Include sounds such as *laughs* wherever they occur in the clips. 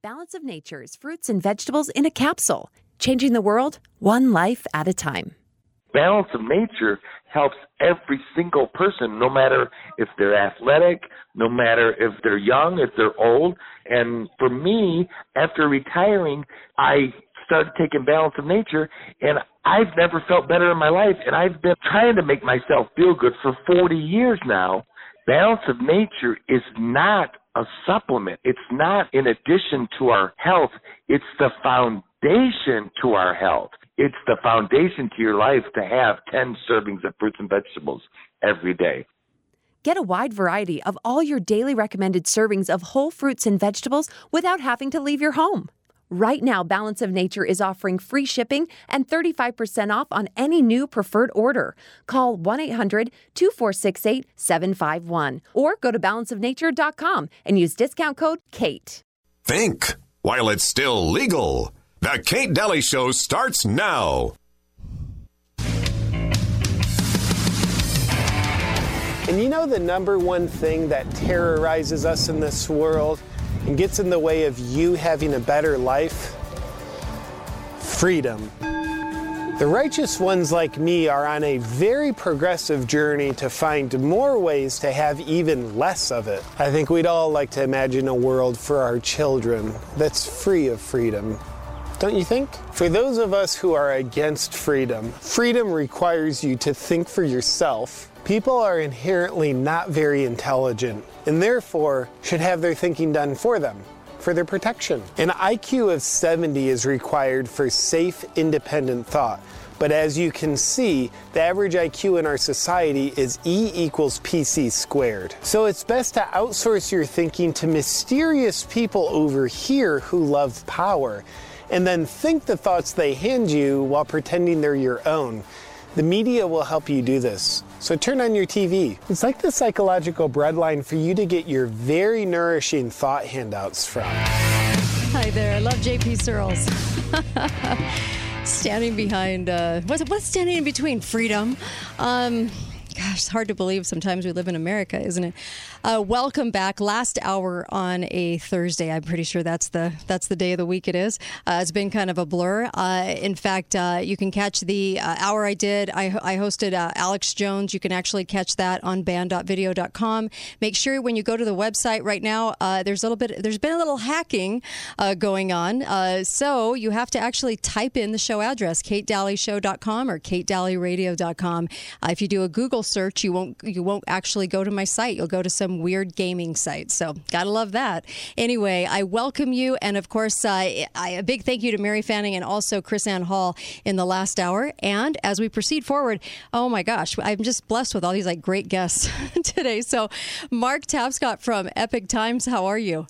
Balance of Nature's fruits and vegetables in a capsule, changing the world one life at a time. Balance of Nature helps every single person, no matter if they're athletic, no matter if they're young, if they're old. And for me, after retiring, I started taking Balance of Nature, and I've never felt better in my life. And I've been trying to make myself feel good for 40 years now. Balance of Nature is not a supplement. It's not in addition to our health. It's the foundation to our health. It's the foundation to your life to have 10 servings of fruits and vegetables every day. Get a wide variety of all your daily recommended servings of whole fruits and vegetables without having to leave your home. Right now, Balance of Nature is offering free shipping and 35% off on any new preferred order. Call 1 800 2468 8751 or go to balanceofnature.com and use discount code KATE. Think while it's still legal. The Kate Dalley Show starts now. And you know the number one thing that terrorizes us in this world and gets in the way of you having a better life? Freedom. The righteous ones like me are on a very progressive journey to find more ways to have even less of it. I think we'd all like to imagine a world for our children that's free of freedom. Don't you think? For those of us who are against freedom, freedom requires you to think for yourself. People are inherently not very intelligent and therefore should have their thinking done for them for their protection. An IQ of 70 is required for safe, independent thought. But as you can see, the average IQ in our society is E equals PC squared. So it's best to outsource your thinking to mysterious people over here who love power, and then think the thoughts they hand you while pretending they're your own. The media will help you do this. So turn on your TV. It's like the psychological breadline for you to get your very nourishing thought handouts from. Hi there. I love JP Sears. *laughs* standing behind, uh, what's, what's standing in between? Freedom. Um, gosh, it's hard to believe sometimes we live in America, isn't it? Uh, welcome back. Last hour on a Thursday. I'm pretty sure that's the that's the day of the week it is. Uh, it's been kind of a blur. Uh, in fact, uh, you can catch the uh, hour I did. I, I hosted uh, Alex Jones. You can actually catch that on banned.video.com. Make sure when you go to the website right now, there's a little bit. There's been a little hacking going on, so you have to actually type in the show address, katedalleyshow.com or katedalleyradio.com. if you do a Google search, you won't you won't actually go to my site. You'll go to some some weird gaming sites. So, gotta love that. Anyway, I welcome you. And of course, uh, I, a big thank you to Mary Fanning and also Kris Anne Hall in the last hour. And as we proceed forward, oh my gosh, I'm just blessed with all these like great guests *laughs* today. So, Mark Tapscott from Epoch Times, how are you?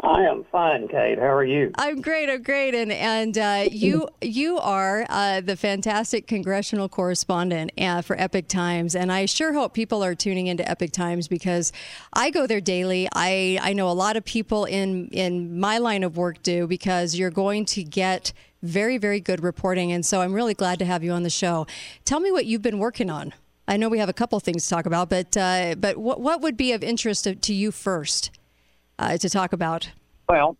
I am fine, Kate. How are you? I'm great. I'm great, and and uh, you you are uh, the fantastic congressional correspondent uh, for Epoch Times, and I sure hope people are tuning into Epoch Times because I go there daily. I I know a lot of people in in my line of work do because you're going to get very very good reporting, and so I'm really glad to have you on the show. Tell me what you've been working on. I know we have a couple things to talk about, but uh, but what what would be of interest to, to you first? Uh, to talk about? Well,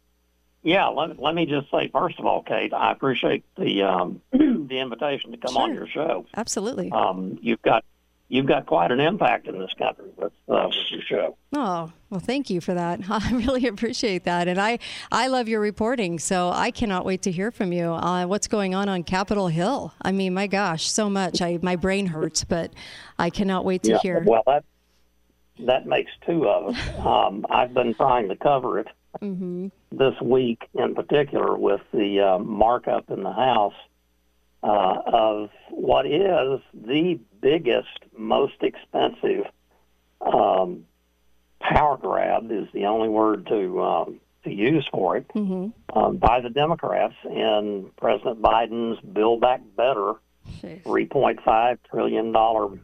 yeah. Let, let me just say first of all, Kate, I appreciate the um, *clears throat* the invitation to come sure. on your show. Absolutely. Um, you've got you've got quite an impact in this country with, uh, with your show. Oh well, thank you for that. *laughs* I really appreciate that, and I I love your reporting. So I cannot wait to hear from you. Uh, what's going on on Capitol Hill? I mean, my gosh, so much. I my brain hurts, but I cannot wait to yeah, hear. Well, that that makes two of us. *laughs* Um, I've been trying to cover it mm-hmm. this week, in particular, with the uh, markup in the House uh, of what is the biggest, most expensive um, power grab is the only word to um, to use for it mm-hmm. um, by the Democrats in President Biden's Build Back Better, three point five trillion dollar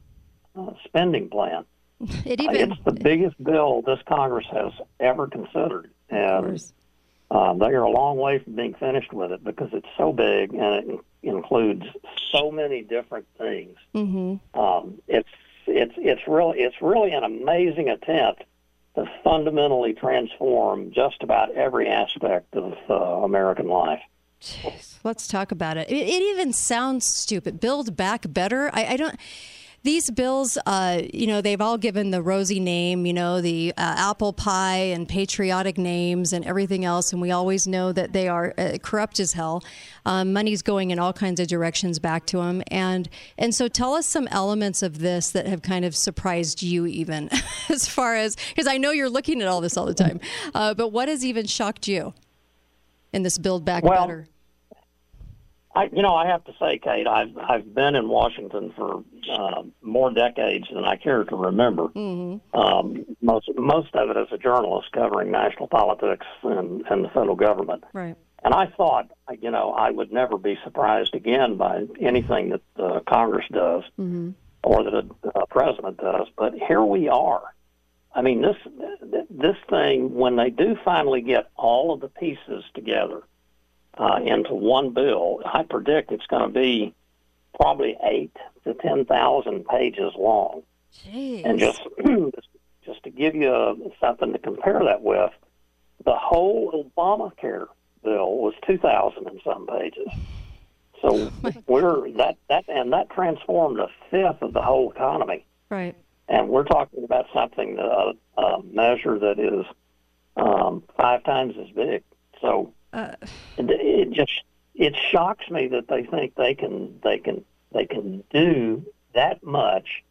uh, spending plan. It even it's the biggest bill this Congress has ever considered, and uh, they are a long way from being finished with it because it's so big and it includes so many different things. Mm-hmm. Um, it's it's it's really it's really an amazing attempt to fundamentally transform just about every aspect of uh, American life. Jeez, let's talk about it. it. it. even sounds stupid. Build back better. I, I don't these bills, uh, you know, they've all given the rosy name, you know, the uh, apple pie and patriotic names and everything else, and we always know that they are uh, corrupt as hell. Um, money's going in all kinds of directions back to them, and and so tell us some elements of this that have kind of surprised you, even *laughs* as far as because I know you're looking at all this all the time, uh, but what has even shocked you in this Build Back well, Better? I, you know, I have to say, Kate, I've I've been in Washington for uh, more decades than I care to remember. Mm-hmm. Um, most most of it as a journalist covering national politics and, and the federal government. Right. And I thought, you know, I would never be surprised again by anything that uh, Congress does mm-hmm. or that a, a president does. But here we are. I mean, this this thing when they do finally get all of the pieces together uh, into one bill, I predict it's going to be probably eight to ten thousand pages long. Jeez. And just *clears throat* just to give you a, something to compare that with, the whole Obamacare bill was two thousand and some pages. So *laughs* oh we're that that and that transformed a fifth of the whole economy. Right. And we're talking about something that a, a measure that is um, five times as big. So *sighs* uh, it, just it shocks me that they think they can they can they can do that much,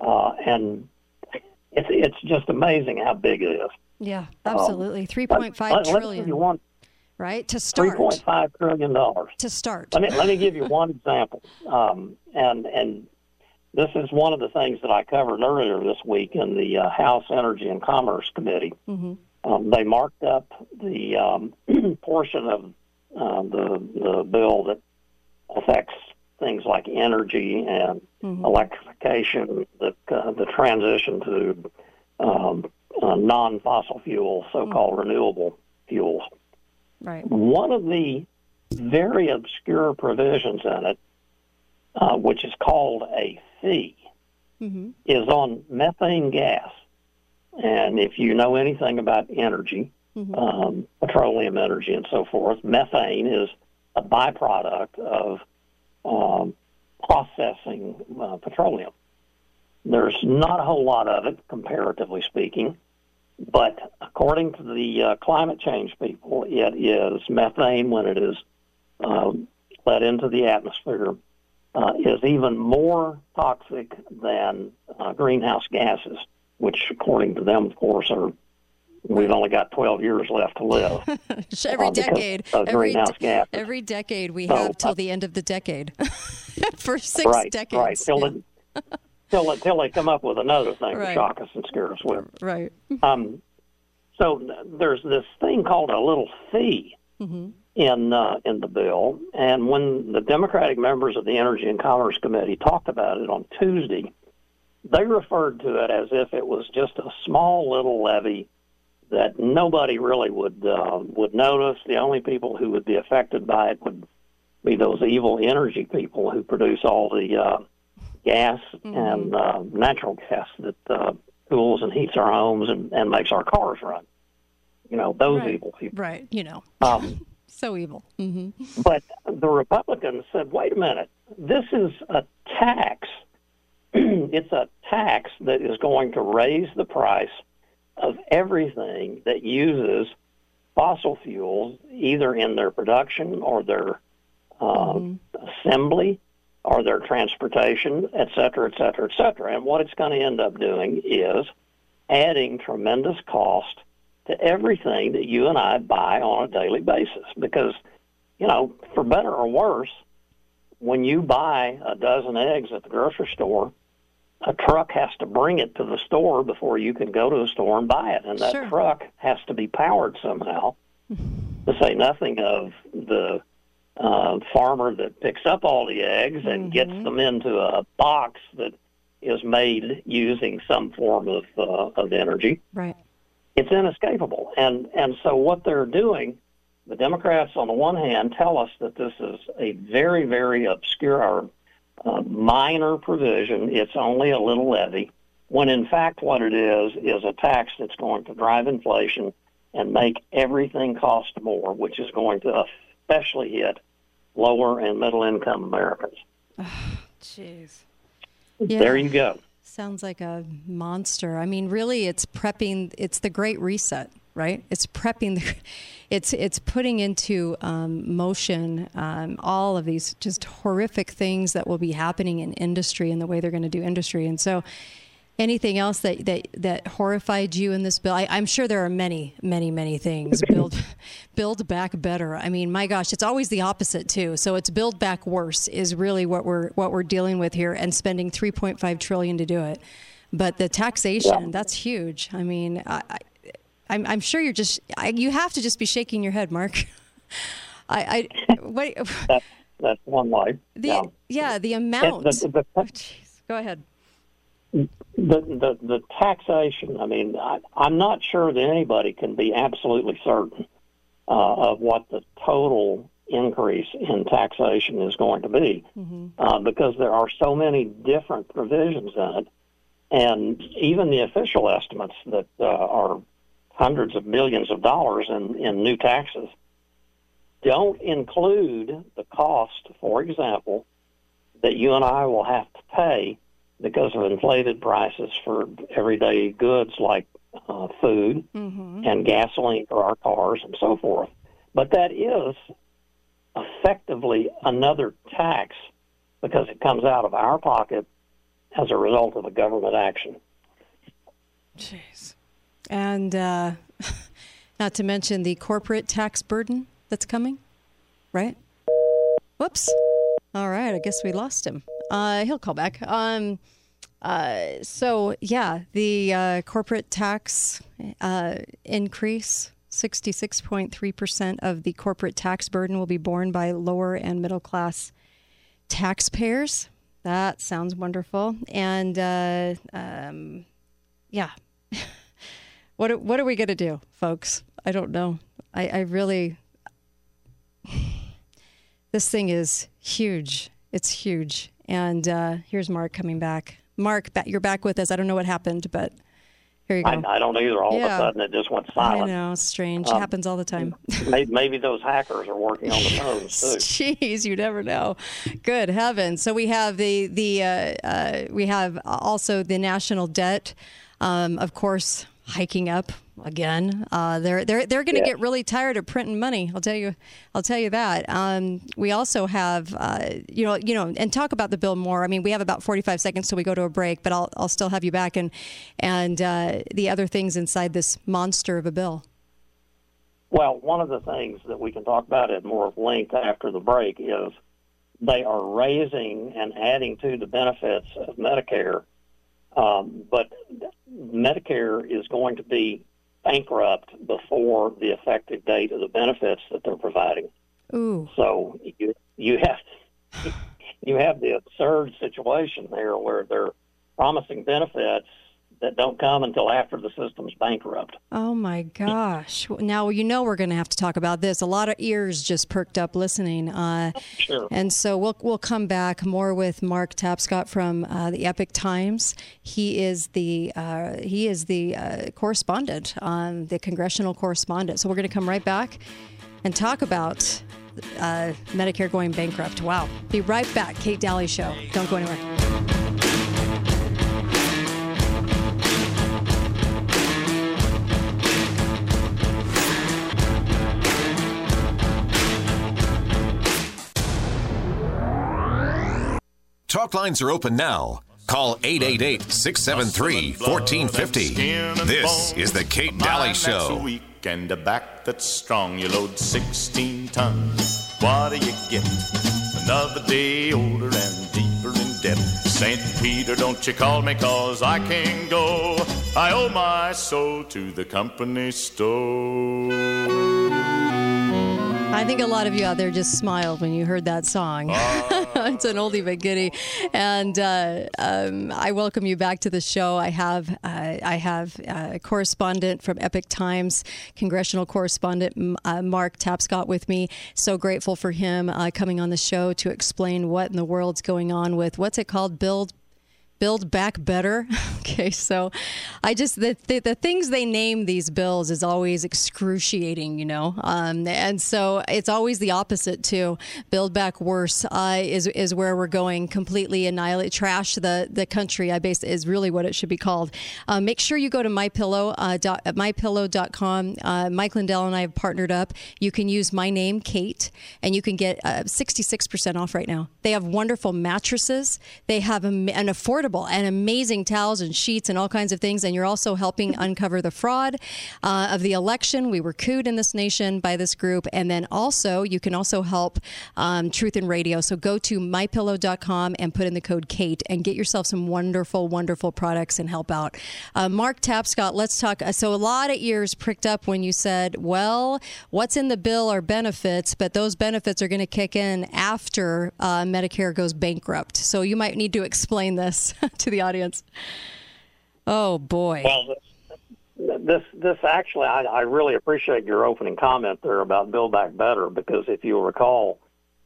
uh, and it's it's just amazing how big it is. Yeah, absolutely. Um, Three point five trillion. You one, right to start. Three point five trillion dollars to start. Let me let me give you one example, um, and and this is one of the things that I covered earlier this week in the uh, House Energy and Commerce Committee. Mm-hmm. Um, they marked up the um, *clears throat* portion of uh, the the bill that affects things like energy and mm-hmm. electrification, the uh, the transition to um, uh, non-fossil fuels, so-called mm-hmm. renewable fuels. Right. One of the very obscure provisions in it, uh, which is called a fee, mm-hmm. is on methane gas. And if you know anything about energy, mm-hmm. um, petroleum energy and so forth, methane is a byproduct of um, processing uh, petroleum. There's not a whole lot of it, comparatively speaking, but according to the uh, climate change people, it is methane when it is uh, let into the atmosphere uh, is even more toxic than uh, greenhouse gases which, according to them, of course, are we've only got 12 years left to live. *laughs* every uh, decade, every, de- every decade we so, have till uh, the end of the decade *laughs* for six right, decades. Right, till, yeah. the, till, till they come up with another thing right. to shock us and scare us with. Right. Um, so there's this thing called a little fee mm-hmm. in uh, in the bill, and when the Democratic members of the Energy and Commerce Committee talked about it on Tuesday, they referred to it as if it was just a small little levy that nobody really would uh, would notice. The only people who would be affected by it would be those evil energy people who produce all the uh, gas mm-hmm. and uh, natural gas that uh, cools and heats our homes and, and makes our cars run. You know, those right. evil people. Right. You know. Um, *laughs* so evil. Mm-hmm. But the Republicans said, wait a minute, this is a tax *clears throat* it's a tax that is going to raise the price of everything that uses fossil fuels, either in their production or their uh, mm-hmm. assembly or their transportation, et cetera, et cetera, et cetera. And what it's going to end up doing is adding tremendous cost to everything that you and I buy on a daily basis. Because, you know, for better or worse, when you buy a dozen eggs at the grocery store, a truck has to bring it to the store before you can go to the store and buy it, and that sure. truck has to be powered somehow. *laughs* to say nothing of the uh, farmer that picks up all the eggs and mm-hmm. gets them into a box that is made using some form of uh, of energy. Right. It's inescapable, and and so what they're doing, the Democrats on the one hand tell us that this is a very very obscure uh, minor provision. It's only a little levy when in fact what it is is a tax that's going to drive inflation and make everything cost more, which is going to especially hit lower and middle income Americans. *sighs* Jeez. There you go. Sounds like a monster. I mean, really, it's prepping. It's the Great Reset, right? It's prepping. The, *laughs* it's it's putting into um, motion um, all of these just horrific things that will be happening in industry and the way they're going to do industry. And so, anything else that, that, that horrified you in this bill? I, am sure there are many, many, many things. *laughs* Build, build back better. I mean, my gosh, it's always the opposite too. So it's build back worse is really what we're what we're dealing with here, and spending 3.5 trillion to do it. But the taxation, yeah. that's huge. I mean, I, I, I'm, I'm sure you're just I, you have to just be shaking your head, Mark. *laughs* I, I *laughs* what, that's, that's one way. The, yeah. yeah, the amount. The, the, oh, Go ahead. The, the the taxation. I mean, I, I'm not sure that anybody can be absolutely certain uh, of what the total increase in taxation is going to be, mm-hmm. uh, because there are so many different provisions in it, and even the official estimates that uh, are hundreds of millions of dollars in, in new taxes don't include the cost, for example, that you and I will have to pay because of inflated prices for everyday goods like uh, food mm-hmm. and gasoline for our cars and so forth. But that is effectively another tax because it comes out of our pocket as a result of a government action. Jeez. And uh, *laughs* not to mention the corporate tax burden that's coming, right? Whoops. All right, I guess we lost him. Uh, he'll call back. Um, uh, so yeah, the uh, corporate tax uh, increase. 66.3% of the corporate tax burden will be borne by lower and middle class taxpayers. That sounds wonderful. And uh, um, yeah, *laughs* what, what are we going to do, folks? I don't know. I, I really, this thing is huge. It's huge. And uh, here's Mark coming back. Mark, you're back with us. I don't know what happened, but here you go. I, I don't either. All yeah. of a sudden, it just went silent. I know, strange. Um, happens all the time. *laughs* maybe, maybe, those hackers are working on the *laughs* phones too. Jeez, you never know. Good heavens! So we have the the uh, uh, we have also the national debt. Um, of course, hiking up again. Uh, they're they're they're going to yeah. get really tired of printing money. I'll tell you, I'll tell you that. Um, we also have, uh, you know, you know, and talk about the bill more. I mean, we have about 45 seconds till we go to a break, but I'll I'll still have you back and and uh, the other things inside this monster of a bill. Well, one of the things that we can talk about at more length after the break is they are raising and adding to the benefits of Medicare um, but Medicare is going to be bankrupt before the effective date of the benefits that they're providing. Ooh. So you you have you have the absurd situation there where they're promising benefits that don't come until after the system's bankrupt. Oh my gosh! Now you know we're going to have to talk about this. A lot of ears just perked up listening. Uh, sure. And so we'll we'll come back more with Mark Tapscott from uh, the Epoch Times. He is the uh, he is the uh, correspondent on the congressional correspondent. So we're going to come right back and talk about uh, Medicare going bankrupt. Wow! Be right back. Kate Dalley Show. Don't go anywhere. Talk lines are open now. Call 888 673 1450. This is The Kate Dalley Show. And a back that's strong. You load 16 tons. What do you get? Another day older and deeper in debt. St. Peter, don't you call me, cause I can't go. I owe my soul to the company store. I think a lot of you out there just smiled when you heard that song. Uh. *laughs* it's an oldie but goodie, and uh, um, I welcome you back to the show. I have uh, I have a correspondent from Epoch Times, congressional correspondent uh, Mark Tapscott with me. So grateful for him uh, coming on the show to explain what in the world's going on with what's it called, build Build Back Better. *laughs* okay, so I just the, the, the things they name these bills is always excruciating, you know, um, and so it's always the opposite too. Build Back Worse uh, is is where we're going. Completely annihilate, trash the the country. I base is really what it should be called. Uh, make sure you go to mypillow uh, dot, mypillow.com. Uh, Mike Lindell and I have partnered up. You can use my name, Kate, and you can get uh, 66% off right now. They have wonderful mattresses. They have an affordable and amazing towels and sheets and all kinds of things. And you're also helping *laughs* uncover the fraud uh, of the election. We were cooed in this nation by this group. And then also, you can also help um, Truth in Radio. So go to mypillow.com and put in the code Kate and get yourself some wonderful, wonderful products and help out. Uh, Mark Tapscott, let's talk. Uh, so, a lot of ears pricked up when you said, well, what's in the bill are benefits, but those benefits are going to kick in after uh, Medicare goes bankrupt. So, you might need to explain this *laughs* *laughs* to the audience. Oh, boy. Well, this this actually, I, I really appreciate your opening comment there about Build Back Better because if you recall,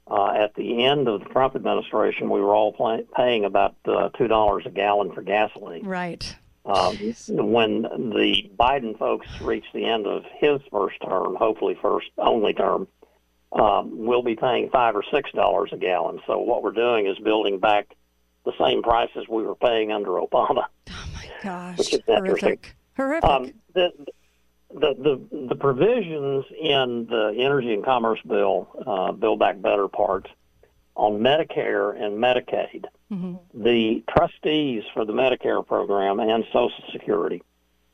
uh, at the end of the Trump administration, we were all play, paying about uh, two dollars a gallon for gasoline. Right. Um, when the Biden folks reach the end of his first term, hopefully first only term, um, we'll be paying five or six dollars a gallon. So what we're doing is building back the same prices we were paying under Obama. *laughs* Oh my gosh! Which is horrific. Horrific. Um, the, the the the provisions in the Energy and Commerce Bill, uh, Build Back Better part, on Medicare and Medicaid Mm-hmm. The trustees for the Medicare program and Social Security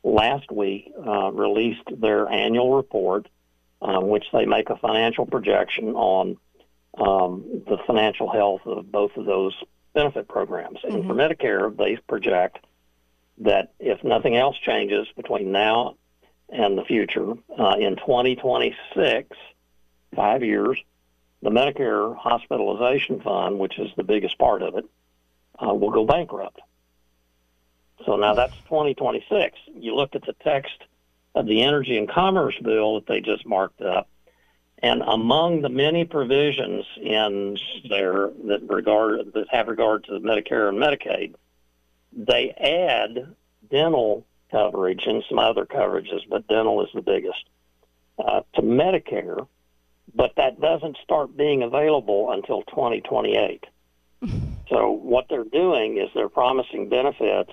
last week uh, released their annual report, uh, which they make a financial projection on um, the financial health of both of those benefit programs. Mm-hmm. And for. Medicare, they project that if nothing else changes between now and the future, uh, in 2026, five years, the Medicare hospitalization fund, which is the biggest part of it, uh, will go bankrupt. So now that's 2026. You look at the text of the Energy and Commerce Bill that they just marked up, and among the many provisions in there that regard that have regard to Medicare and Medicaid, they add dental coverage and some other coverages, but dental is the biggest uh, to Medicare. But that doesn't start being available until 2028. *laughs* So what they're doing is they're promising benefits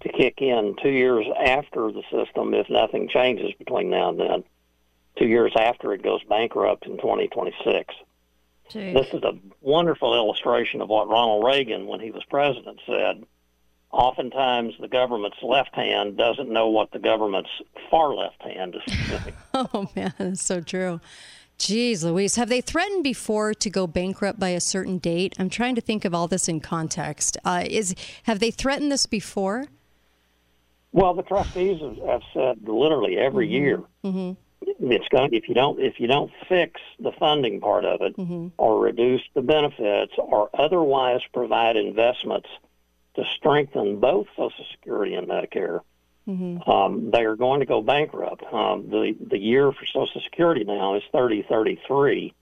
to kick in two years after the system if nothing changes between now and then. Two years after it goes bankrupt in 2026. Jeez. This is a wonderful illustration of what Ronald Reagan, when he was president, said. Oftentimes, the government's left hand doesn't know what the government's far left hand is doing. *laughs* oh man, that's so true. Geez, Louise, have they threatened before to go bankrupt by a certain date? I'm trying to think of all this in context. Uh, is have they threatened this before? Well, the trustees have said literally every mm-hmm. year mm-hmm. It's going. If you don't, if you don't fix the funding part of it, mm-hmm. or reduce the benefits, or otherwise provide investments to strengthen both Social Security and Medicare, Mm-hmm. Um, they are going to go bankrupt. Um, the the year for Social Security now is thirty thirty three.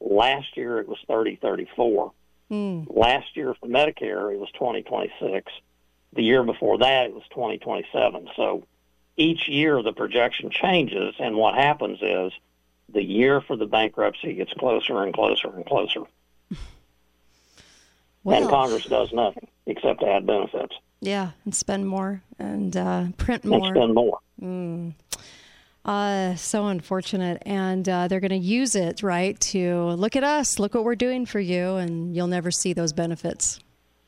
Last year it was thirty thirty four. Mm. Last year for Medicare it was twenty twenty six. The year before that it was twenty twenty seven. So each year the projection changes, and what happens is the year for the bankruptcy gets closer and closer and closer. *laughs* Well. And Congress does nothing except add benefits. Yeah, and spend more and uh, print more. And spend more. Mm. Uh, so unfortunate. And uh, they're going to use it, right, to look at us, look what we're doing for you, and you'll never see those benefits.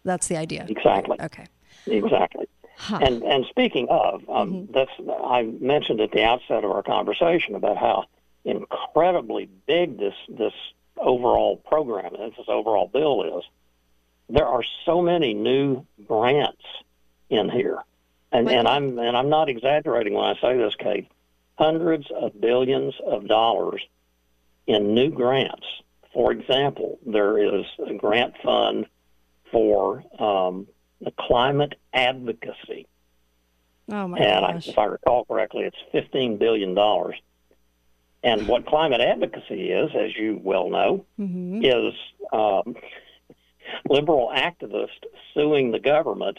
That's the idea. Exactly. Okay. Exactly. Huh. And and speaking of, um, mm-hmm. that's I mentioned at the outset of our conversation about how incredibly big this this overall program is, this overall bill is. There are so many new grants in here and and I'm and I'm not exaggerating when I say this, Kate. Hundreds of billions of dollars in new grants. For example, there is a grant fund for um, the climate advocacy. Oh my and gosh. I, if I recall correctly, it's fifteen billion dollars. And what climate advocacy is, as you well know, mm-hmm. is um, liberal activists suing the government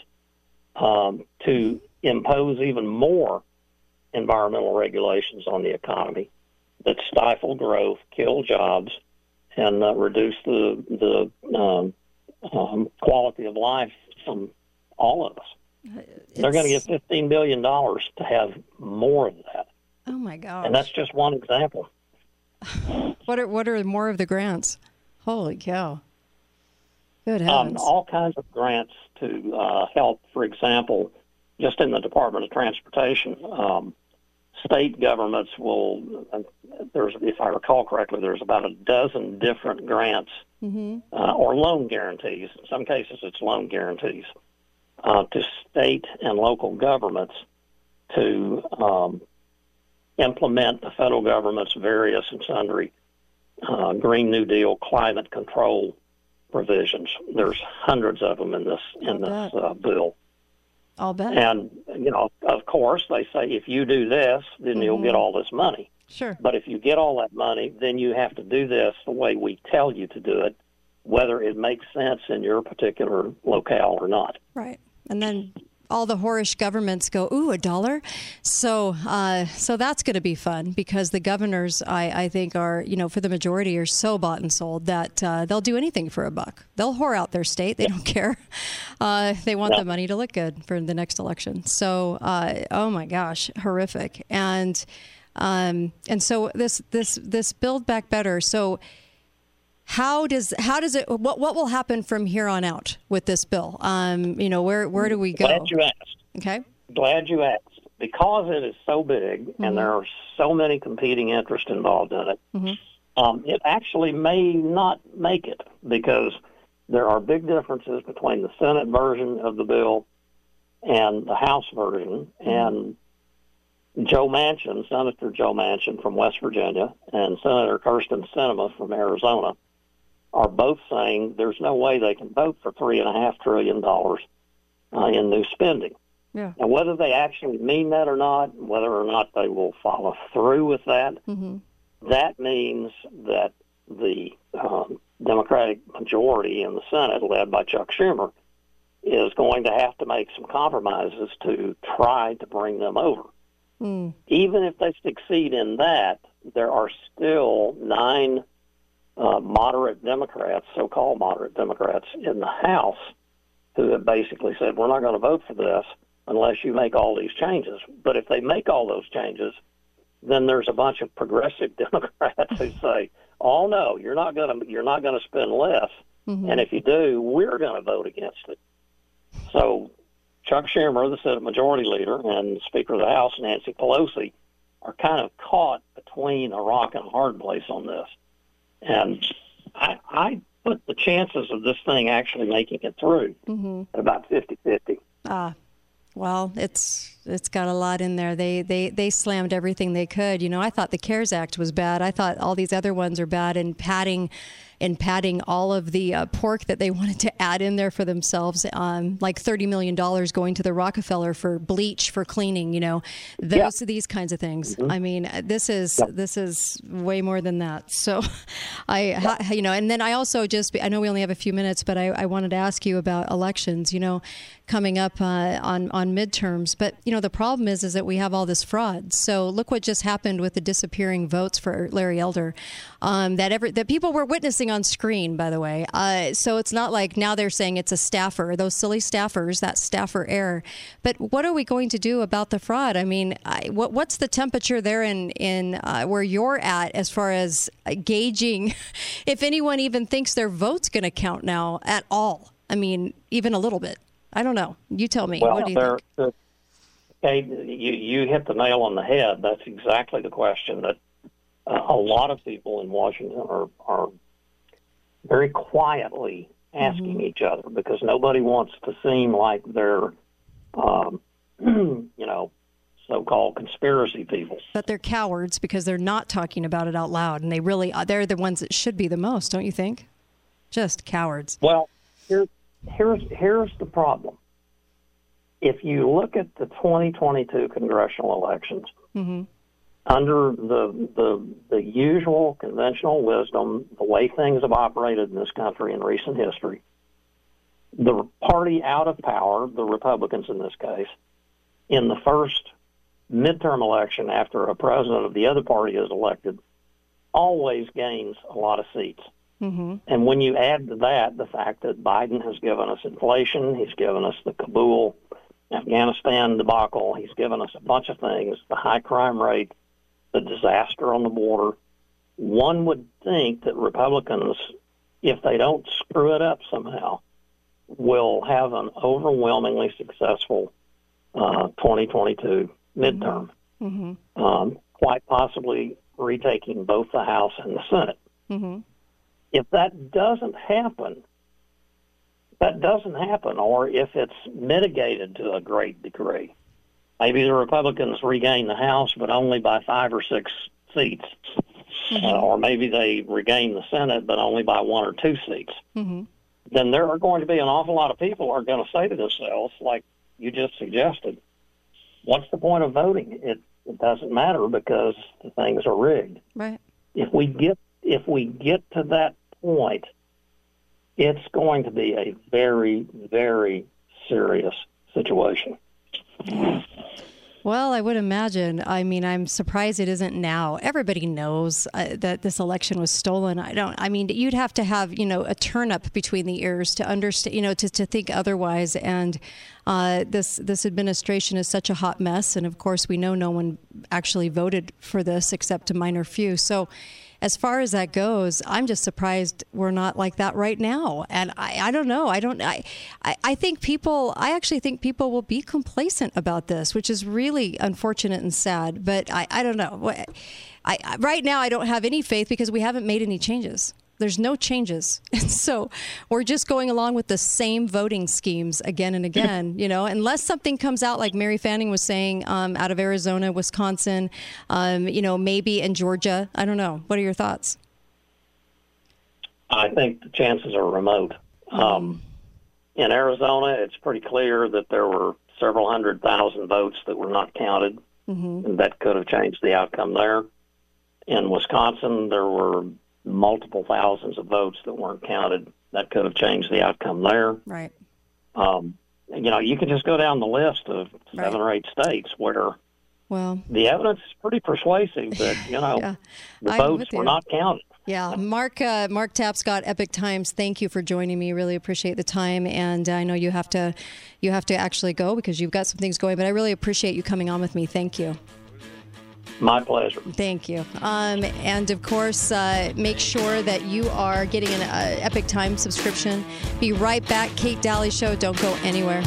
um, to impose even more environmental regulations on the economy that stifle growth, kill jobs, and uh, reduce the the um, um, quality of life from all of us. It's... They're going to get fifteen billion dollars to have more of that. Oh my God! And that's just one example. *sighs* what are what are more of the grants? Holy cow! Good um, heavens! Um, all kinds of grants to uh, help. For example, just in the Department of Transportation, um, state governments will. There's, if I recall correctly, there's about a dozen different grants mm-hmm. uh, or loan guarantees. In some cases, it's loan guarantees uh, to state and local governments to um, implement the federal government's various and sundry uh, Green New Deal climate control provisions. There's hundreds of them in this in this uh, bill. I'll bet. And you know, of course, they say if you do this, then mm-hmm. you'll get mm-hmm. all this money. Sure. But if you get all that money, then you have to do this the way we tell you to do it, whether it makes sense in your particular locale or not. Right. And then all the whorish governments go, ooh, a dollar. So, uh, so that's going to be fun because the governors, I, I think, are you know for the majority are so bought and sold that uh, they'll do anything for a buck. They'll whore out their state. They don't care. Uh, they want the money to look good for the next election. So, uh, oh my gosh, horrific. And um, and so this this this build back better. So how does how does it what what will happen from here on out with this bill? Um, you know, where where do we go? Glad you asked. Okay. Glad you asked because it is so big mm-hmm. and there are so many competing interests involved in it. Mm-hmm. Um, it actually may not make it because there are big differences between the Senate version of the bill and the House version. Mm-hmm. And Joe Manchin, Senator Joe Manchin from West Virginia, and Senator Kyrsten Sinema from Arizona are both saying there's no way they can vote for three and a half trillion dollars uh, in new spending. Yeah. And whether they actually mean that or not, whether or not they will follow through with that, mm-hmm. that means that the um, Democratic majority in the Senate, led by Chuck Schumer, is going to have to make some compromises to try to bring them over. Mm. Even if they succeed in that, there are still nine uh, moderate Democrats, so-called moderate Democrats in the House, who have basically said, "We're not going to vote for this unless you make all these changes." But if they make all those changes, then there's a bunch of progressive *laughs* Democrats who say, "Oh no, you're not going to you're not going to spend less, mm-hmm. and if you do, we're going to vote against it." So, Chuck Schumer, the Senate Majority Leader, and Speaker of the House Nancy Pelosi are kind of caught between a rock and a hard place on this. And I, I put the chances of this thing actually making it through mm-hmm. at about 50 50. Ah, well, it's it's got a lot in there. They they they slammed everything they could. You know, I thought the CARES Act was bad. I thought all these other ones are bad, and padding and padding all of the uh, pork that they *laughs* wanted to add in there for themselves, um, like thirty million dollars going to the Rockefeller for bleach for cleaning. You know, those yeah. these kinds of things. Mm-hmm. I mean, this is yeah. this is way more than that. *laughs* So, I yeah. you know, and then I also just I know we only have a few minutes, but I, I wanted to ask you about elections. You know, coming up uh, on on midterms, but you know the problem is is that we have all this fraud. So look what just happened with the disappearing votes for Larry Elder, um, that ever that people were witnessing on screen, by the way. Uh, so it's not like now they're saying it's a staffer, those silly staffers, that staffer error. But what are we going to do about the fraud? I mean, I, what, what's the temperature there in, in uh, where you're at as far as gauging *laughs* if anyone even thinks their vote's going to count now at all? I mean, even a little bit. I don't know. You tell me. Well, what do you think? Okay, you, you hit the nail on the head. That's exactly the question that uh, a lot of people in Washington are, are very quietly asking mm-hmm. each other because nobody wants to seem like they're, um, *clears throat* you know, so-called conspiracy people. But they're cowards because they're not talking about it out loud, and they really they're the ones that should be the most, don't you think? Just cowards. Well, here, here's here's the problem. If you look at the 2022 congressional elections, mm-hmm under the, the the usual conventional wisdom, the way things have operated in this country in recent history, the party out of power, the Republicans in this case, in the first midterm election after a president of the other party is elected, always gains a lot of seats. Mm-hmm. And when you add to that the fact that Biden has given us inflation, he's given us the Kabul, Afghanistan debacle, he's given us a bunch of things, the high crime rate, the disaster on the border, one would think that Republicans, if they don't screw it up somehow, will have an overwhelmingly successful uh, 2022 midterm, Mm-hmm. um, quite possibly retaking both the House and the Senate. Mm-hmm. If that doesn't happen, that doesn't happen, or if it's mitigated to a great degree, maybe the Republicans regain the House, but only by five or six seats, uh, or maybe they regain the Senate, but only by one or two seats. Mm-hmm. Then there are going to be an awful lot of people who are going to say to themselves, like you just suggested, "What's the point of voting? It it doesn't matter because the things are rigged." Right. if we get if we get to that point, it's going to be a very very serious situation. Well, I would imagine. I mean, I'm surprised it isn't now. Everybody knows uh, that this election was stolen. I don't. I mean, you'd have to have you know a turn up between the ears to understand. You know, to, to think otherwise. And uh, this this administration is such a hot mess. And of course, we know no one actually voted for this except a minor few. So. As far as that goes, I'm just surprised we're not like that right now. And I, I don't know. I don't. I, I, I think people. I actually think people will be complacent about this, which is really unfortunate and sad. But I, I don't know. I, right now, I don't have any faith because we haven't made any changes. There's no changes, *laughs* and so we're just going along with the same voting schemes again and again. You know, unless something comes out like Mary Fanning was saying um, out of Arizona, Wisconsin, um, you know, maybe in Georgia. I don't know. What are your thoughts? I think the chances are remote. Um, in Arizona, it's pretty clear that there were several hundred thousand votes that were not counted, and that could have changed the outcome there. In Wisconsin, there were multiple thousands of votes that weren't counted. That could have changed the outcome there. Right. Um, you know, you can just go down the list of seven Right. or eight states where Well, the evidence is pretty persuasive that you know *laughs* Yeah. the votes were not counted. Yeah, Mark uh, Mark Tapscott, Epoch Times. Thank you for joining me. Really appreciate the time, and I know you have to you have to actually go because you've got some things going. But I really appreciate you coming on with me. Thank you. My pleasure. Thank you. Um, and of course, uh, make sure that you are getting an uh, Epoch Times subscription. Be right back. Kate Dalley Show. Don't go anywhere.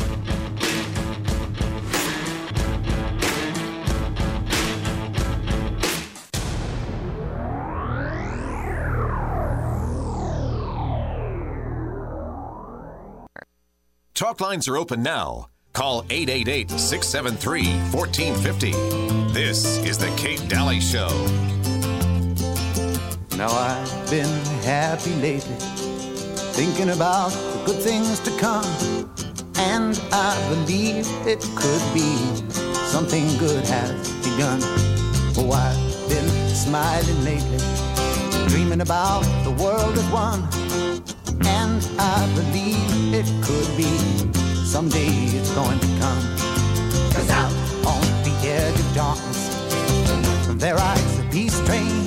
Talk lines are open now. Call 888 673 1450. This is The Kate Dalley Show. Now I've been happy lately, thinking about the good things to come. And I believe it could be something good has begun. Oh, I've been smiling lately, dreaming about the world as one. And I believe it could be someday it's going to come. Cause out on the edge of darkness, there rides a peace train.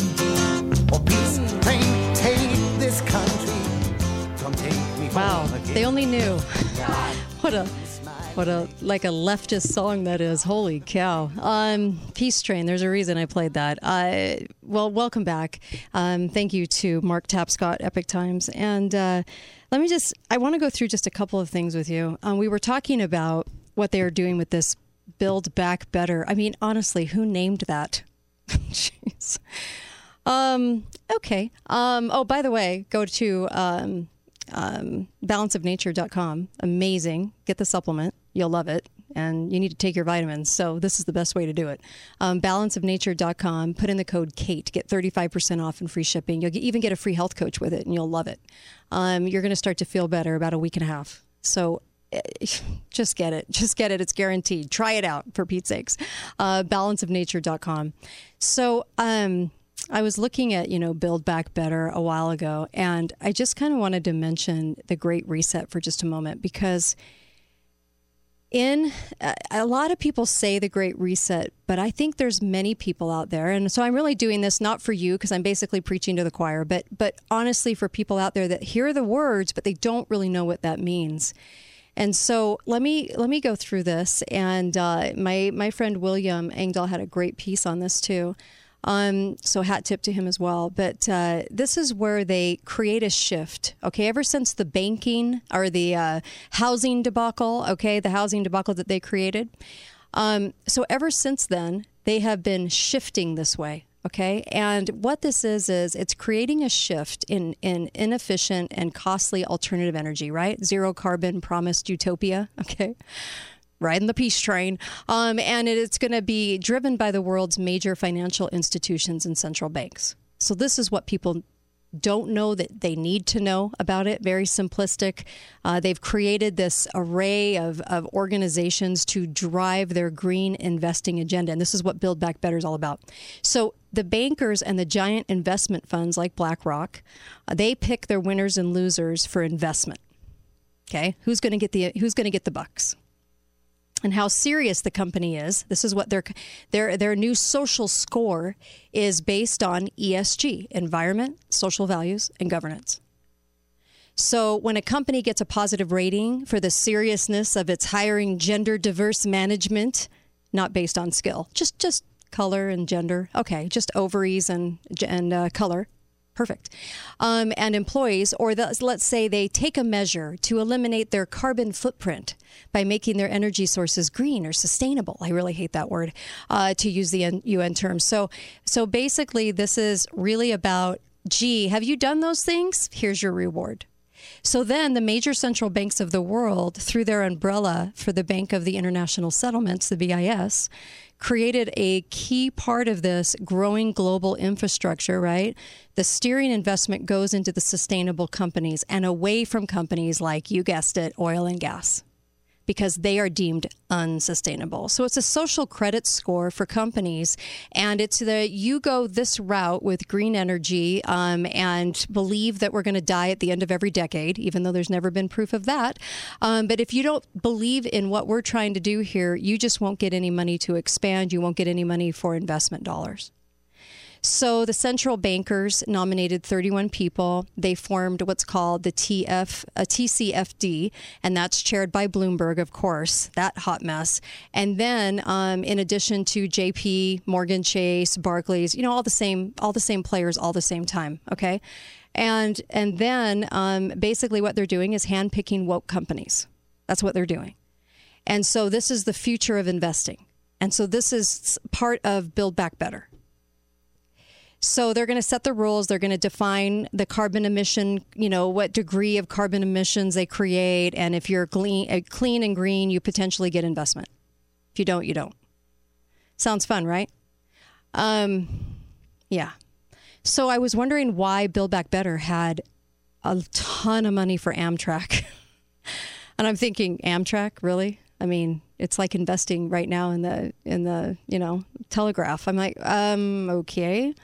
Peace train, take this country. Come take me Wow, they only knew. *laughs* what a what a like a leftist song that is. Holy cow. Um, Peace Train. There's a reason I played that. Uh, well, welcome back. Um, thank you to Mark Tapscott, Epoch Times, and uh, let me just. I want to go through just a couple of things with you. Um, we were talking about what they are doing with this Build Back Better. I mean, honestly, who named that? *laughs* Jeez. Um, okay. Um, oh, by the way, go to um, um, balanceofnature.com. Amazing. Get the supplement. You'll love it. And you need to take your vitamins. So this is the best way to do it. Um, balanceofnature.com. Put in the code KATE. Get 35% off and free shipping. You'll get, even get a free health coach with it, and you'll love it. Um, you're going to start to feel better about a week and a half. So *laughs* just get it. Just get it. It's guaranteed. Try it out for Pete's sakes. Uh, balanceofnature.com. So, um, I was looking at, you know, Build Back Better a while ago, and I just kind of wanted to mention the Great Reset for just a moment because in a lot of people say the great reset but i think there's many people out there and so i'm really doing this not for you because i'm basically preaching to the choir but but honestly for people out there that hear the words but they don't really know what that means and so let me let me go through this and uh, my my friend william engdahl had a great piece on this too um, so hat tip to him as well. But uh, this is where they create a shift. Okay, ever since the banking or the uh, housing debacle, okay, the housing debacle that they created. Um, so ever since then, they have been shifting this way. Okay, and what this is is it's creating a shift in in inefficient and costly alternative energy. Right, zero carbon promised utopia. *laughs* Okay riding the peace train. Um, and it's going to be driven by the world's major financial institutions and central banks. So this is what people don't know that they need to know about it. Very simplistic. Uh, they've created this array of, of organizations to drive their green investing agenda. And this is what Build Back Better is all about. So the bankers and the giant investment funds like BlackRock, uh, they pick their winners and losers for investment. Okay, who's going to get the who's going to get the bucks? and how serious the company is. This is what their their their new social score is based on ESG, environment, social values, and governance. So when a company gets a positive rating for the seriousness of its hiring gender diverse management, not based on skill, just just color and gender. Okay, just ovaries and and uh, color perfect. Um, and employees, or the, let's say they take a measure to eliminate their carbon footprint by making their energy sources green or sustainable. I really hate that word uh, to use the UN term. So, so basically, this is really about gee, have you done those things? Here's your reward. So then the major central banks of the world, through their umbrella for the Bank of the International Settlements, the BIS, created a key part of this growing global infrastructure, right? The steering investment goes into the sustainable companies and away from companies like, you guessed it, oil and gas because they are deemed unsustainable. So it's a social credit score for companies, and it's the you go this route with green energy um, and believe that we're going to die at the end of every decade, even though there's never been proof of that. Um, but if you don't believe in what we're trying to do here, you just won't get any money to expand. You won't get any money for investment dollars. So the central bankers nominated 31 people. They formed what's called the TF, a TCFD, and that's chaired by Bloomberg, of course, that hot mess. And then, um, in addition to JP, Morgan Chase, Barclays, you know, all the same, all the same players, all the same time. Okay, and and then um, basically what they're doing is handpicking woke companies. That's what they're doing. And so this is the future of investing. And so this is part of Build Back Better. So they're going to set the rules. They're going to define the carbon emission, you know, what degree of carbon emissions they create. And if you're clean, uh, clean and green, you potentially get investment. If you don't, you don't. Sounds fun, right? Um, yeah. So I was wondering why Build Back Better had a ton of money for Amtrak. *laughs* and I'm thinking, Amtrak, really? I mean, it's like investing right now in the in the you know telegraph. I'm like, um, okay.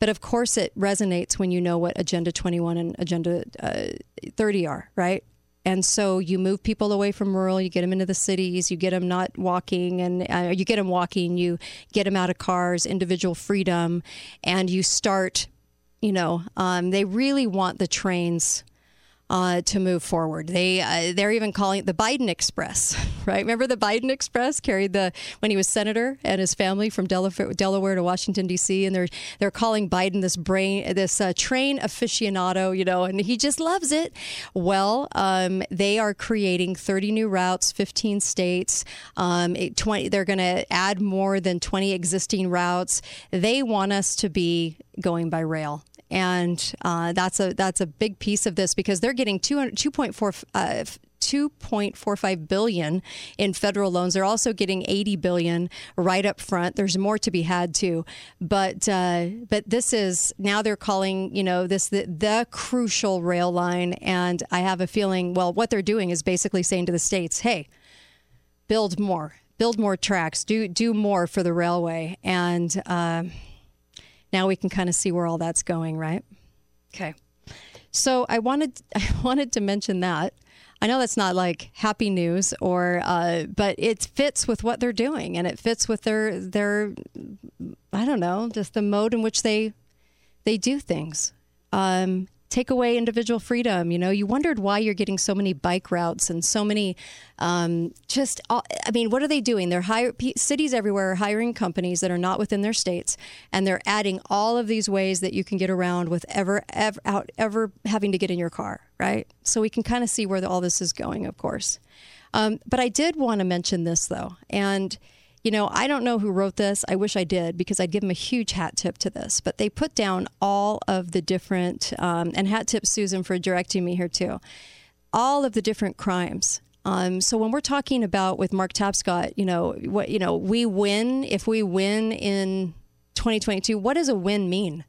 But of course, it resonates when you know what Agenda 21 and Agenda uh, 30 are, right? And so you move people away from rural, you get them into the cities, you get them not walking, and uh, you get them walking, you get them out of cars, individual freedom, and you start, you know, um, they really want the trains uh, to move forward. They uh, they're even calling it the Biden Express, *laughs* right? Remember the Biden Express carried the when he was senator and his family from Delaware, Delaware to Washington D.C. and they're they're calling Biden this brain this uh, train aficionado, you know, and he just loves it. Well, um, they are creating 30 new routes, 15 states. Um, 20, they're going to add more than 20 existing routes. They want us to be going by rail and uh, that's a that's a big piece of this because they're getting 2.4 uh, 2.45 billion in federal loans. They're also getting 80 billion right up front. There's more to be had too, but uh, but this is now they're calling you know this the, the crucial rail line, and I have a feeling well what they're doing is basically saying to the states, hey, build more, build more tracks, do do more for the railway, and. Uh, Now we can kind of see where all that's going, right? Okay. So I wanted *laughs* I wanted to mention that. I know that's not like happy news, or uh, but it fits with what they're doing, and it fits with their their I don't know, just the mode in which they they do things. Um, take away individual freedom. You know, you wondered why you're getting so many bike routes and so many, um, just, I mean, what are they doing? They're hiring cities everywhere are hiring companies that are not within their states, and they're adding all of these ways that you can get around with ever, ever, out, ever having to get in your car, right? So we can kind of see where the, all this is going, of course. Um, but I did want to mention this, though, and you know, I don't know who wrote this. I wish I did because I'd give them a huge hat tip to this. But they put down all of the different, um, and hat tip Susan for directing me here too, all of the different crimes. Um, so when we're talking about with Mark Tapscott, you know, what you know, we win if we win in 2022. What does a win mean?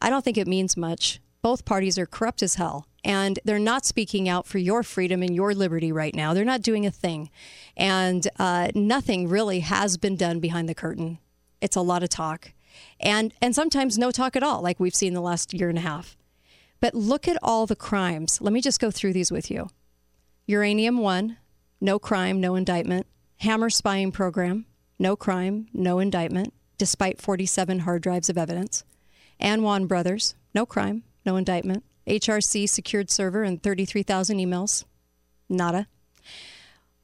I don't think it means much. Both parties are corrupt as hell and they're not speaking out for your freedom and your liberty right now. They're not doing a thing. And uh, nothing really has been done behind the curtain. It's a lot of talk. And, and sometimes no talk at all, like we've seen the last year and a half. But look at all the crimes. Let me just go through these with you. Uranium One, no crime, no indictment. Hammer spying program, no crime, no indictment, despite 47 hard drives of evidence. Awan Brothers, no crime, no indictment. HRC secured server and 33,000 emails. Nada.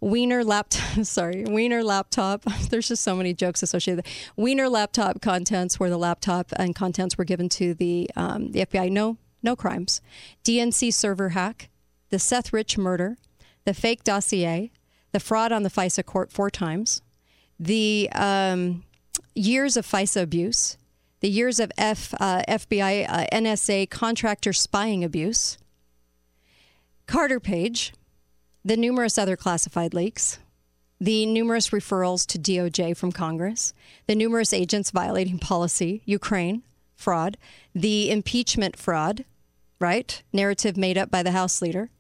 Weiner laptop, *laughs* sorry, Weiner laptop. *laughs* There's just so many jokes associated. Weiner laptop contents, where the laptop and contents were given to the um, the FBI. No, no crimes. DNC server hack, the Seth Rich murder, the fake dossier, the fraud on the FISA court four times, the um, years of FISA abuse, the years of F, uh, FBI, uh, NSA contractor spying abuse, Carter Page, the numerous other classified leaks, the numerous referrals to DOJ from Congress, the numerous agents violating policy, Ukraine, fraud, the impeachment fraud, right? Narrative made up by the House leader,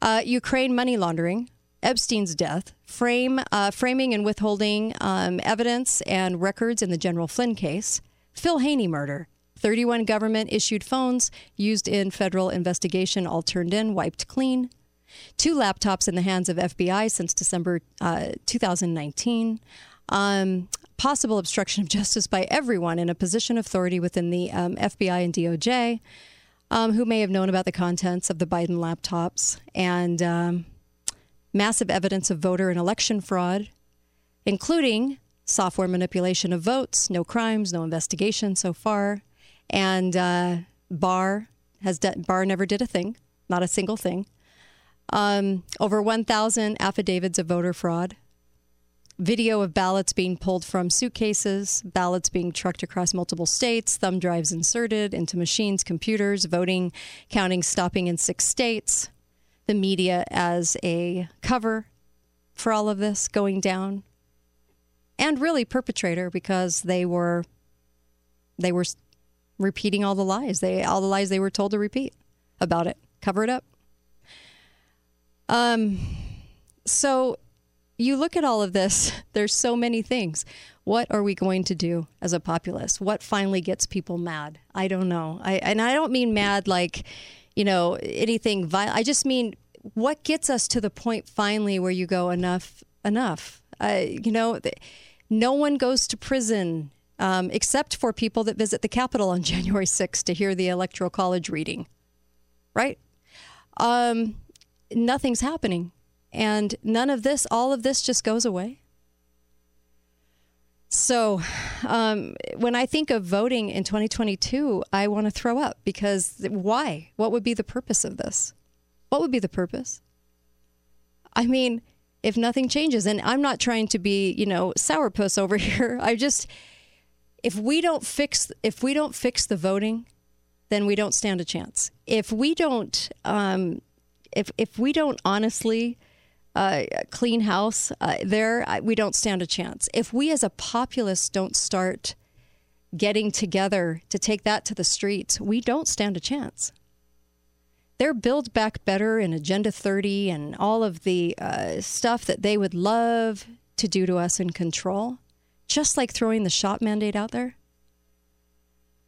uh, Ukraine money laundering, Epstein's death, frame, uh, framing and withholding um, evidence and records in the General Flynn case, Phil Haney murder. 31 government issued phones used in federal investigation all turned in, wiped clean. Two laptops in the hands of FBI since December uh, 2019. Um, possible obstruction of justice by everyone in a position of authority within the um, FBI and DOJ um, who may have known about the contents of the Biden laptops and um, massive evidence of voter and election fraud, including software manipulation of votes, no crimes, no investigation so far. And uh, Barr has de- Barr never did a thing, not a single thing. Um, over 1,000 affidavits of voter fraud. Video of ballots being pulled from suitcases, ballots being trucked across multiple states, thumb drives inserted into machines, computers, voting, counting stopping in six states. The media as a cover for all of this going down and really perpetrator because they were they were repeating all the lies. They all the lies they were told to repeat about it. Cover it up. Um so you look at all of this *laughs* there's so many things. What are we going to do as a populace? What finally gets people mad? I don't know. I and i don't mean mad like you know anything violent i just mean what gets us to the point finally where you go enough enough uh, you know no one goes to prison um, except for people that visit the Capitol on *laughs* January 6th to hear the Electoral College reading, right? Um, nothing's happening. And none of this, all of this just goes away. So, um, when I think of voting in 2022, I want to throw up because why? What would be the purpose of this? What would be the purpose? I mean, if nothing changes. And I'm not trying to be, you know, sourpuss over *laughs* here. I just if we don't fix if we don't fix the voting, then we don't stand a chance. If we don't um, if if we don't honestly uh, clean house uh, there, we don't stand a chance. If we as a populace don't start getting together to take that to the streets, we don't stand a chance their Build Back Better and Agenda 30 and all of the uh, stuff that they would love to do to us in control, just like throwing the shop mandate out there,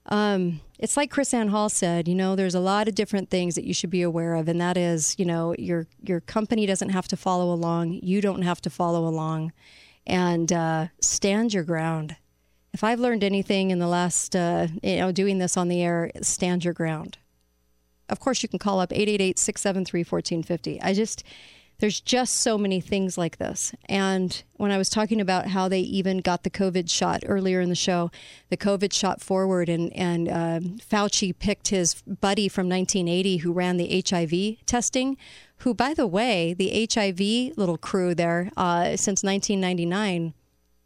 Um, it's like Kris Anne Hall said, you know, there's a lot of different things that you should be aware of, and that is, you know, your your company doesn't have to follow along, you don't have to follow along, and uh, stand your ground. If I've learned anything in the last, uh, you know, doing this on the air, stand your ground. Of course, you can call up 888 673 1450. I just, there's just so many things like this. And when I was talking about how they even got the COVID shot earlier in the show, the COVID shot forward, and and uh, Fauci picked his buddy from 1980 who ran the HIV testing. Who, by the way, the HIV little crew there uh, since 1999,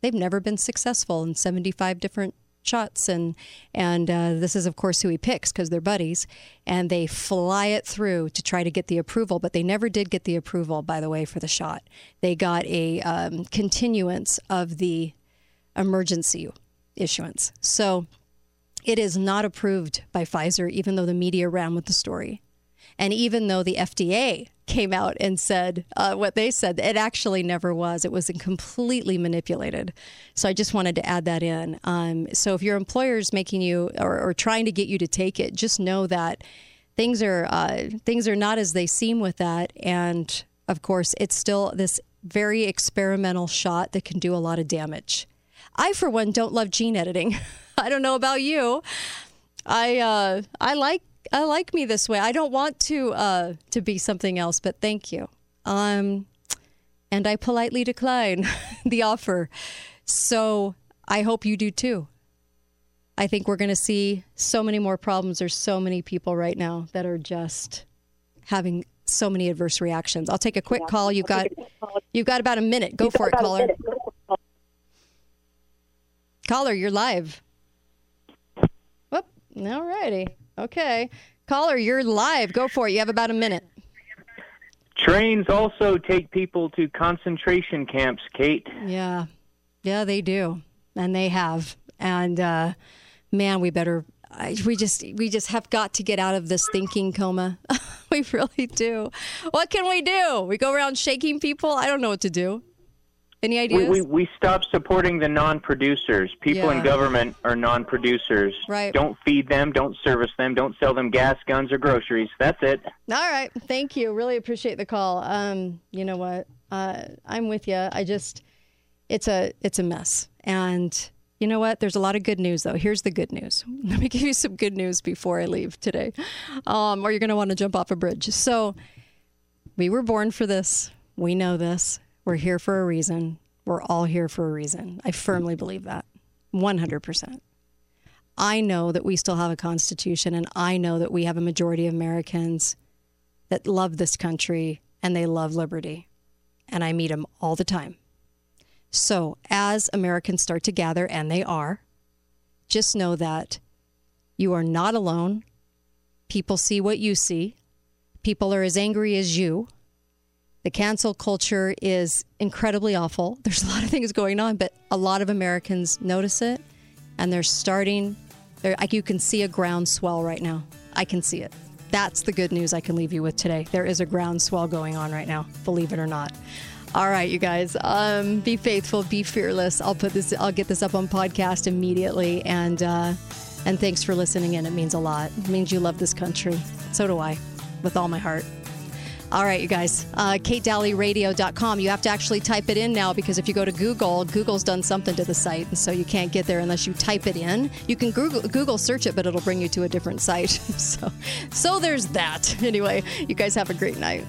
they've never been successful in 75 different shots and and uh, this is of course who he picks because they're buddies and they fly it through to try to get the approval but they never did get the approval by the way for the shot. They got a um, continuance of the emergency issuance. So it is not approved by Pfizer even though the media ran with the story and even though the FDA came out and said uh, what they said, it actually never was. It was completely manipulated. So I just wanted to add that in. Um, so if your employer is making you or, or, trying to get you to take it, just know that things are uh, things are not as they seem with that. And of course, it's still this very experimental shot that can do a lot of damage. I, for one, don't love gene editing. *laughs* I don't know about you. I uh, I like I like me this way. I don't want to uh, to be something else, but thank you. Um, and I politely decline *laughs* the offer. So I hope you do too. I think we're going to see so many more problems. There's so many people right now that are just having so many adverse reactions. I'll take a quick call. You've got you've got about a minute. Go for it, caller. Caller, you're live. Whoop. All righty. Okay. Caller, you're live. Go for it. You have about a minute. Trains also take people to concentration camps, Kate. Yeah. Yeah, they do. And they have. And uh, man, we better I, we just we just have got to get out of this thinking coma. *laughs* we really do. What can we do? We go around shaking people? I don't know what to do. Any ideas? We, we, we stop supporting the non-producers. People yeah. in government are non-producers. Right. Don't feed them. Don't service them. Don't sell them gas, guns, or groceries. That's it. All right. Thank you. Really appreciate the call. Um, you know what? Uh, I'm with you. I just, it's a, it's a mess. And you know what? There's a lot of good news though. Here's the good news. *laughs* Let me give you some good news before I leave today, um, or you're going to want to jump off a bridge. So, we were born for this. We know this we're here for a reason. We're all here for a reason. I firmly believe that 100%. I know that we still have a constitution, and I know that we have a majority of Americans that love this country and they love liberty. And I meet them all the time. So, as Americans start to gather, and they are, just know that you are not alone. People see what you see. People are as angry as you. The cancel culture is incredibly awful. *laughs* There's a lot of things going on, but a lot of Americans notice it and they're starting. They're, like you can see a groundswell right now. I can see it. That's the good news I can leave you with today. There is a groundswell going on right now, believe it or not. All right, you guys, um, be faithful, be fearless. I'll put this, I'll get this up on podcast immediately, and uh, and thanks for listening in. It means a lot. It means you love this country. So do I, with all my heart. All right, you guys. Uh, KateDalleyRadio.com. You have to actually type it in now because if you go to Google, Google's done something to the site, and so you can't get there unless you type it in. You can Google, Google search it, but it'll bring you to a different site. *laughs* so, so there's that. *laughs* Anyway, you guys have a great night.